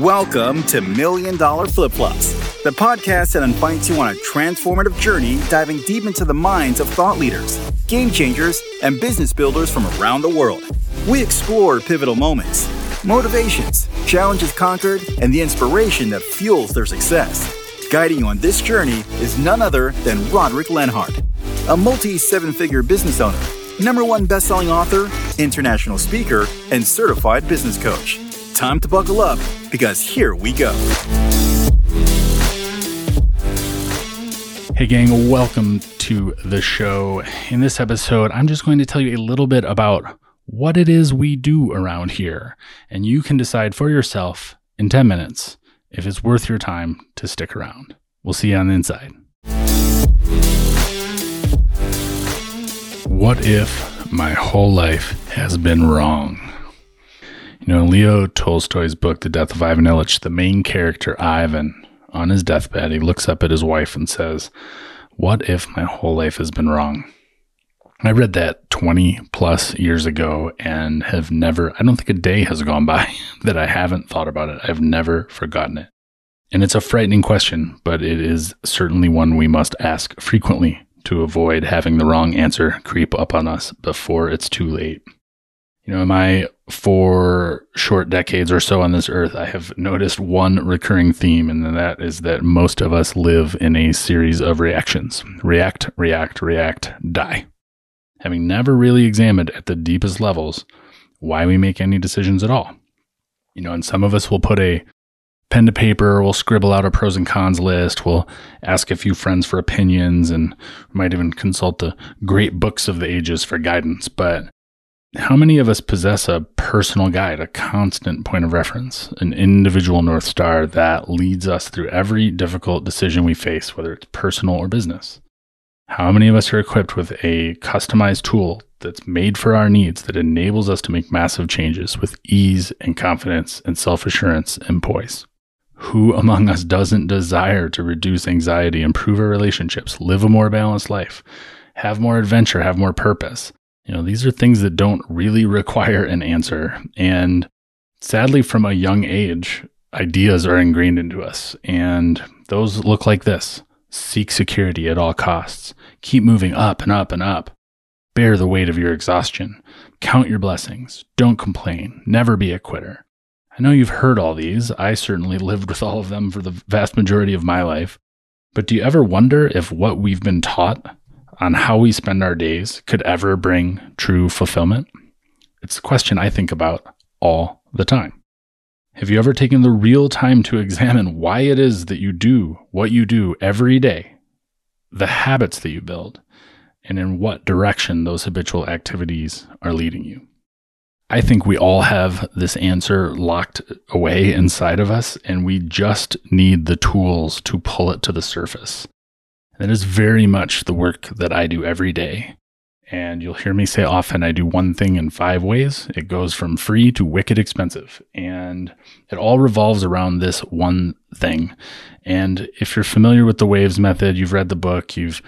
Welcome to Million Dollar Flip Flops, the podcast that invites you on a transformative journey diving deep into the minds of thought leaders, game changers, and business builders from around the world. We explore pivotal moments, motivations, challenges conquered, and the inspiration that fuels their success. Guiding you on this journey is none other than Rodric Lenhart, a multi seven figure business owner, number one best selling author, international speaker, and certified business coach. Time to buckle up because here we go. Hey, gang, welcome to the show. In this episode, I'm just going to tell you a little bit about what it is we do around here, and you can decide for yourself in 10 minutes if it's worth your time to stick around. We'll see you on the inside. What if my whole life has been wrong? You know, in Leo Tolstoy's book, The Death of Ivan Ilyich, the main character, Ivan, on his deathbed, he looks up at his wife and says, What if my whole life has been wrong? I read that 20 plus years ago and have never, I don't think a day has gone by that I haven't thought about it. I've never forgotten it. And it's a frightening question, but it is certainly one we must ask frequently to avoid having the wrong answer creep up on us before it's too late. You know, in my four short decades or so on this earth, I have noticed one recurring theme, and that is that most of us live in a series of reactions react, react, react, die. Having never really examined at the deepest levels why we make any decisions at all. You know, and some of us will put a pen to paper, we'll scribble out a pros and cons list, we'll ask a few friends for opinions, and might even consult the great books of the ages for guidance. But how many of us possess a personal guide, a constant point of reference, an individual North Star that leads us through every difficult decision we face, whether it's personal or business? How many of us are equipped with a customized tool that's made for our needs that enables us to make massive changes with ease and confidence and self assurance and poise? Who among us doesn't desire to reduce anxiety, improve our relationships, live a more balanced life, have more adventure, have more purpose? You know, these are things that don't really require an answer. And sadly, from a young age, ideas are ingrained into us. And those look like this seek security at all costs, keep moving up and up and up, bear the weight of your exhaustion, count your blessings, don't complain, never be a quitter. I know you've heard all these. I certainly lived with all of them for the vast majority of my life. But do you ever wonder if what we've been taught on how we spend our days could ever bring true fulfillment? It's a question I think about all the time. Have you ever taken the real time to examine why it is that you do what you do every day, the habits that you build, and in what direction those habitual activities are leading you? I think we all have this answer locked away inside of us, and we just need the tools to pull it to the surface. That is very much the work that I do every day. And you'll hear me say often I do one thing in five ways. It goes from free to wicked expensive. And it all revolves around this one thing. And if you're familiar with the waves method, you've read the book, you've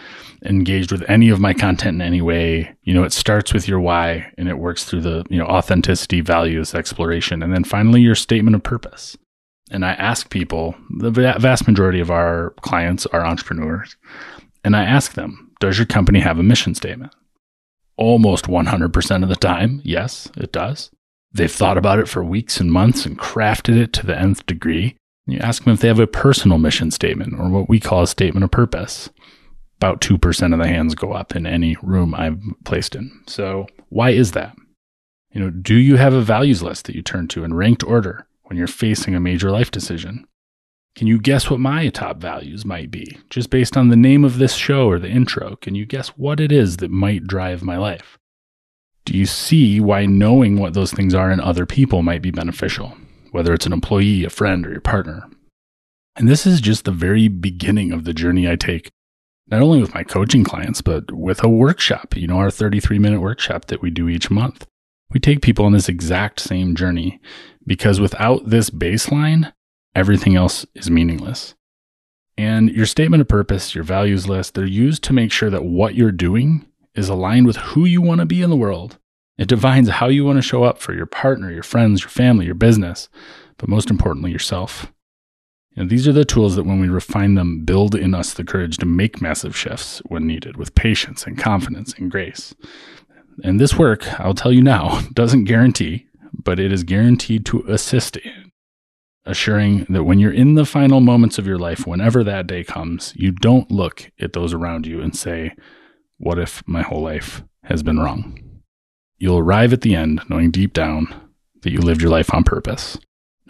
engaged with any of my content in any way, you know, it starts with your why and it works through the, you know, authenticity, values, exploration, and then finally your statement of purpose and I ask people, the vast majority of our clients are entrepreneurs, and I ask them, does your company have a mission statement? Almost 100% of the time, yes, it does. They've thought about it for weeks and months and crafted it to the nth degree. You ask them if they have a personal mission statement or what we call a statement of purpose. About 2% of the hands go up in any room I've placed in. So, why is that? You know, do you have a values list that you turn to in ranked order? When you're facing a major life decision. Can you guess what my top values might be? Just based on the name of this show or the intro, can you guess what it is that might drive my life? Do you see why knowing what those things are in other people might be beneficial, whether it's an employee, a friend, or your partner? And this is just the very beginning of the journey I take, not only with my coaching clients, but with a workshop, you know, our 33 minute workshop that we do each month. We take people on this exact same journey because without this baseline, everything else is meaningless. And your statement of purpose, your values list, they're used to make sure that what you're doing is aligned with who you want to be in the world. It defines how you want to show up for your partner, your friends, your family, your business. but most importantly, yourself. And these are the tools that, when we refine them, build in us the courage to make massive shifts when needed with patience and confidence and grace. And this work, I'll tell you now, doesn't guarantee, but it is guaranteed to assist in assuring that when you're in the final moments of your life, whenever that day comes, you don't look at those around you and say, What if my whole life has been wrong? You'll arrive at the end knowing deep down that you lived your life on purpose.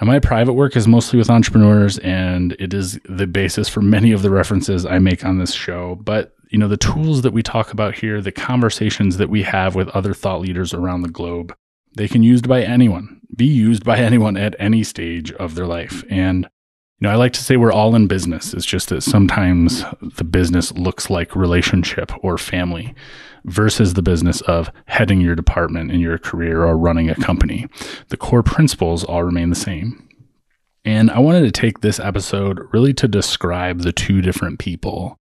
Now, my private work is mostly with entrepreneurs, and it is the basis for many of the references I make on this show. But you know, the tools that we talk about here, the conversations that we have with other thought leaders around the globe, they can used by anyone, be used by anyone at any stage of their life. And you know, I like to say we're all in business. It's just that sometimes the business looks like relationship or family versus the business of heading your department in your career or running a company. The core principles all remain the same. And I wanted to take this episode really to describe the two different people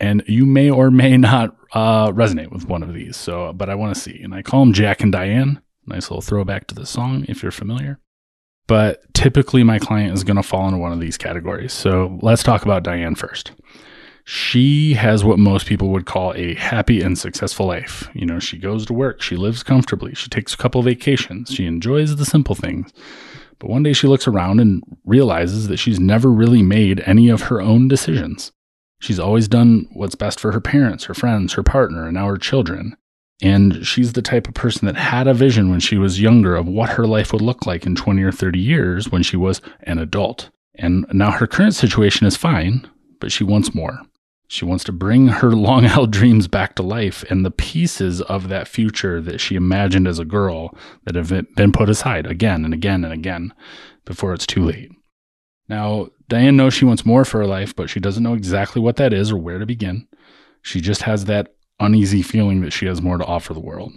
and you may or may not uh, resonate with one of these. So, but I want to see. And I call them Jack and Diane. Nice little throwback to the song if you're familiar. But typically, my client is going to fall into one of these categories. So let's talk about Diane first. She has what most people would call a happy and successful life. You know, she goes to work, she lives comfortably, she takes a couple vacations, she enjoys the simple things. But one day she looks around and realizes that she's never really made any of her own decisions. She's always done what's best for her parents, her friends, her partner, and now her children. And she's the type of person that had a vision when she was younger of what her life would look like in 20 or 30 years when she was an adult. And now her current situation is fine, but she wants more. She wants to bring her long held dreams back to life and the pieces of that future that she imagined as a girl that have been put aside again and again and again before it's too late. Now, Diane knows she wants more for her life, but she doesn't know exactly what that is or where to begin. She just has that uneasy feeling that she has more to offer the world.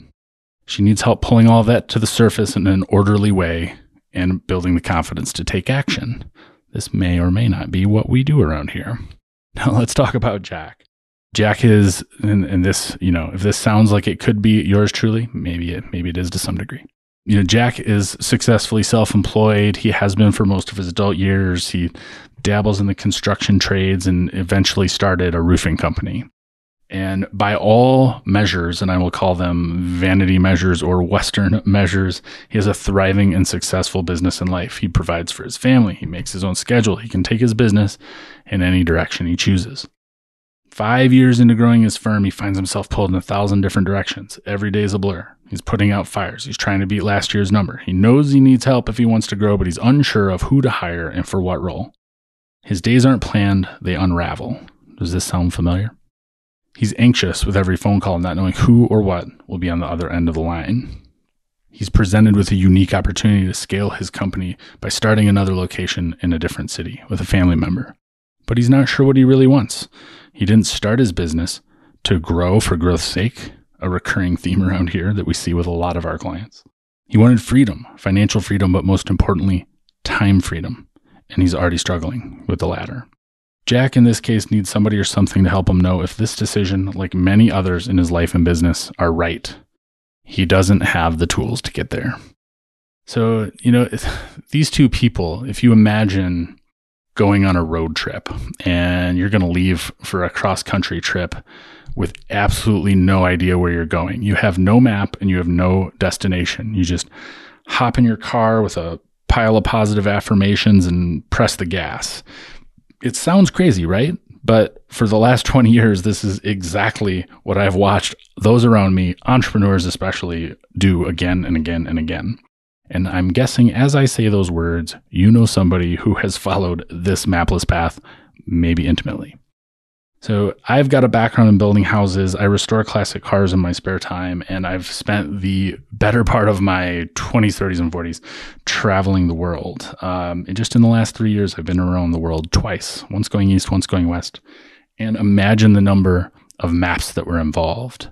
She needs help pulling all that to the surface in an orderly way and building the confidence to take action. This may or may not be what we do around here. Now, let's talk about Jack. Jack is, and, and this, you know, if this sounds like it could be yours truly, maybe it, maybe it is to some degree you know, Jack is successfully self employed. He has been for most of his adult years. He dabbles in the construction trades and eventually started a roofing company. And by all measures, and I will call them vanity measures or Western measures, he has a thriving and successful business in life. He provides for his family, he makes his own schedule, he can take his business in any direction he chooses. Five years into growing his firm, he finds himself pulled in a thousand different directions. Every day is a blur. He's putting out fires. He's trying to beat last year's number. He knows he needs help if he wants to grow, but he's unsure of who to hire and for what role. His days aren't planned, they unravel. Does this sound familiar? He's anxious with every phone call, not knowing who or what will be on the other end of the line. He's presented with a unique opportunity to scale his company by starting another location in a different city with a family member. But he's not sure what he really wants. He didn't start his business to grow for growth's sake a recurring theme around here that we see with a lot of our clients. He wanted freedom, financial freedom, but most importantly, time freedom. And he's already struggling with the latter. Jack, in this case, needs somebody or something to help him know if this decision, like many others in his life and business, are right. He doesn't have the tools to get there. So, you know, these two people, if you imagine going on a road trip and you're going to leave for a cross country trip with absolutely no idea where you're going. You have no map and you have no destination. You just hop in your car with a pile of positive affirmations and press the gas. It sounds crazy, right? But for the last 20 years, this is exactly what I've watched those around me, entrepreneurs especially, do again and again and again. And I'm guessing as I say those words, you know somebody who has followed this mapless path, maybe intimately. So I've got a background in building houses. I restore classic cars in my spare time, and I've spent the better part of my 20s, 30s, and 40s traveling the world. Um, and just in the last three years, I've been around the world twice, once going east, once going west. And imagine the number of maps that were involved.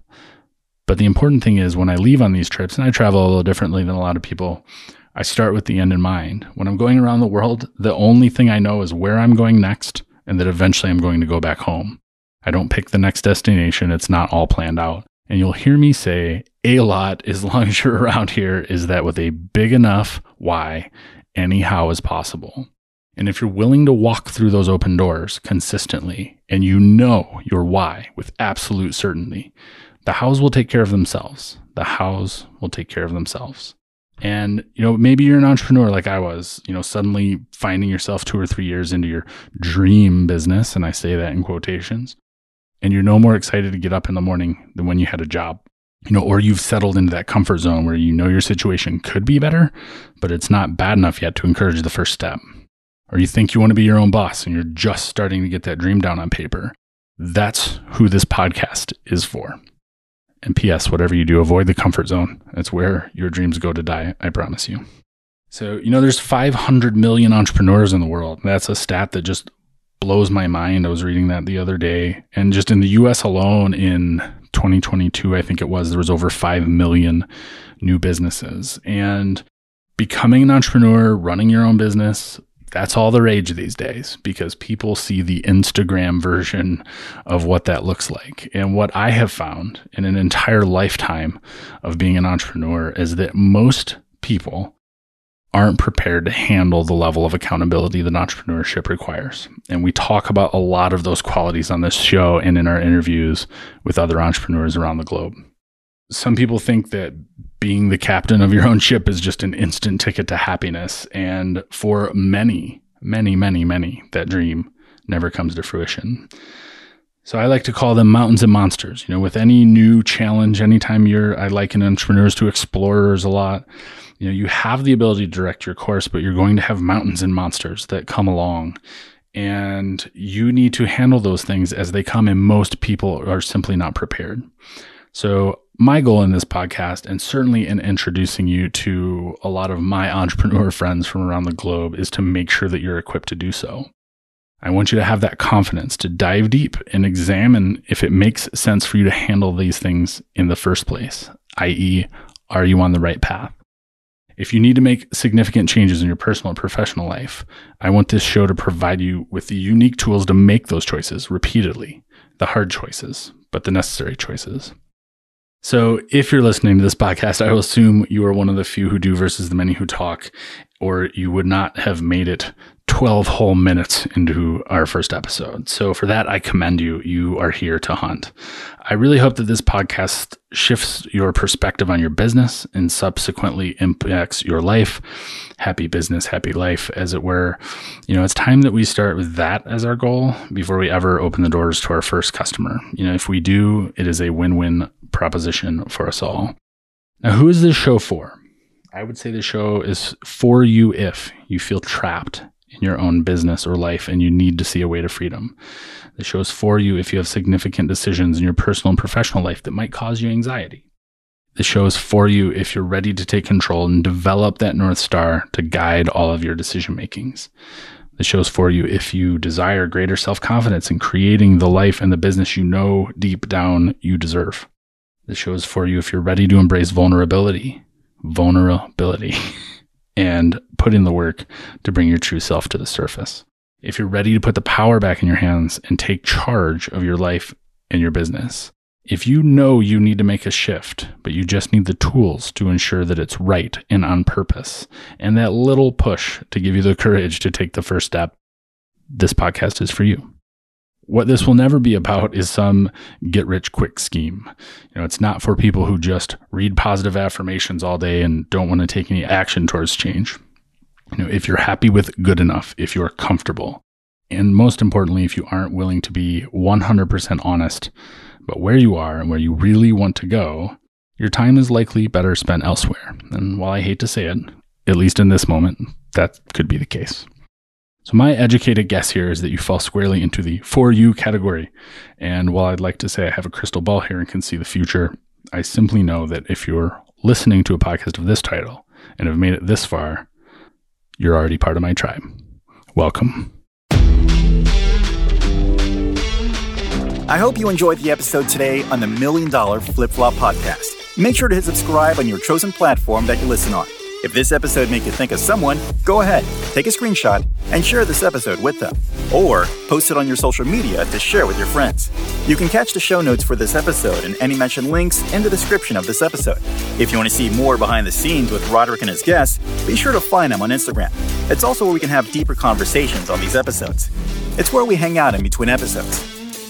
But the important thing is when I leave on these trips, and I travel a little differently than a lot of people, I start with the end in mind. When I'm going around the world, the only thing I know is where I'm going next and that eventually I'm going to go back home. I don't pick the next destination, it's not all planned out. And you'll hear me say a lot as long as you're around here is that with a big enough why any how is possible. And if you're willing to walk through those open doors consistently and you know your why with absolute certainty, the hows will take care of themselves. The hows will take care of themselves. And, you know, maybe you're an entrepreneur like I was, you know, suddenly finding yourself two or three years into your dream business. And I say that in quotations. And you're no more excited to get up in the morning than when you had a job, you know, or you've settled into that comfort zone where you know your situation could be better, but it's not bad enough yet to encourage the first step. Or you think you want to be your own boss and you're just starting to get that dream down on paper. That's who this podcast is for. And P.S., whatever you do, avoid the comfort zone. That's where your dreams go to die, I promise you. So, you know, there's 500 million entrepreneurs in the world. That's a stat that just blows my mind. I was reading that the other day. And just in the US alone in 2022, I think it was, there was over 5 million new businesses. And becoming an entrepreneur, running your own business, that's all the rage these days because people see the Instagram version of what that looks like. And what I have found in an entire lifetime of being an entrepreneur is that most people aren't prepared to handle the level of accountability that entrepreneurship requires. And we talk about a lot of those qualities on this show and in our interviews with other entrepreneurs around the globe. Some people think that being the captain of your own ship is just an instant ticket to happiness. And for many, many, many, many, that dream never comes to fruition. So I like to call them mountains and monsters. You know, with any new challenge, anytime you're, I liken entrepreneurs to explorers a lot. You know, you have the ability to direct your course, but you're going to have mountains and monsters that come along. And you need to handle those things as they come, and most people are simply not prepared. So my goal in this podcast, and certainly in introducing you to a lot of my entrepreneur friends from around the globe, is to make sure that you're equipped to do so. I want you to have that confidence to dive deep and examine if it makes sense for you to handle these things in the first place, i.e., are you on the right path? If you need to make significant changes in your personal and professional life, I want this show to provide you with the unique tools to make those choices repeatedly, the hard choices, but the necessary choices. So, if you're listening to this podcast, I will assume you are one of the few who do versus the many who talk, or you would not have made it 12 whole minutes into our first episode. So, for that, I commend you. You are here to hunt. I really hope that this podcast shifts your perspective on your business and subsequently impacts your life. Happy business, happy life, as it were. You know, it's time that we start with that as our goal before we ever open the doors to our first customer. You know, if we do, it is a win win proposition for us all. Now, who is this show for? I would say the show is for you if you feel trapped in your own business or life and you need to see a way to freedom. The show is for you if you have significant decisions in your personal and professional life that might cause you anxiety. The show is for you if you're ready to take control and develop that North Star to guide all of your decision makings. The show is for you if you desire greater self confidence in creating the life and the business you know deep down you deserve. The show is for you if you're ready to embrace vulnerability, vulnerability, and put in the work to bring your true self to the surface. If you're ready to put the power back in your hands and take charge of your life and your business. If you know you need to make a shift, but you just need the tools to ensure that it's right and on purpose, and that little push to give you the courage to take the first step, this podcast is for you. What this will never be about is some get rich quick scheme. You know, it's not for people who just read positive affirmations all day and don't want to take any action towards change. You know, if you're happy with good enough, if you're comfortable, and most importantly, if you aren't willing to be 100% honest about where you are and where you really want to go, your time is likely better spent elsewhere. And while I hate to say it, at least in this moment, that could be the case. So, my educated guess here is that you fall squarely into the for you category. And while I'd like to say I have a crystal ball here and can see the future, I simply know that if you're listening to a podcast of this title and have made it this far, you're already part of my tribe. Welcome. I hope you enjoyed the episode today on the Million Dollar Flip Flop Podcast. Make sure to hit subscribe on your chosen platform that you listen on. If this episode made you think of someone, go ahead, take a screenshot, and share this episode with them. Or post it on your social media to share with your friends. You can catch the show notes for this episode and any mentioned links in the description of this episode. If you want to see more behind the scenes with Rodric and his guests, be sure to find them on Instagram. It's also where we can have deeper conversations on these episodes. It's where we hang out in between episodes.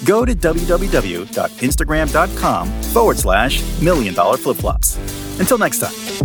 Go to www.instagram.com forward slash million dollar flip flops. Until next time.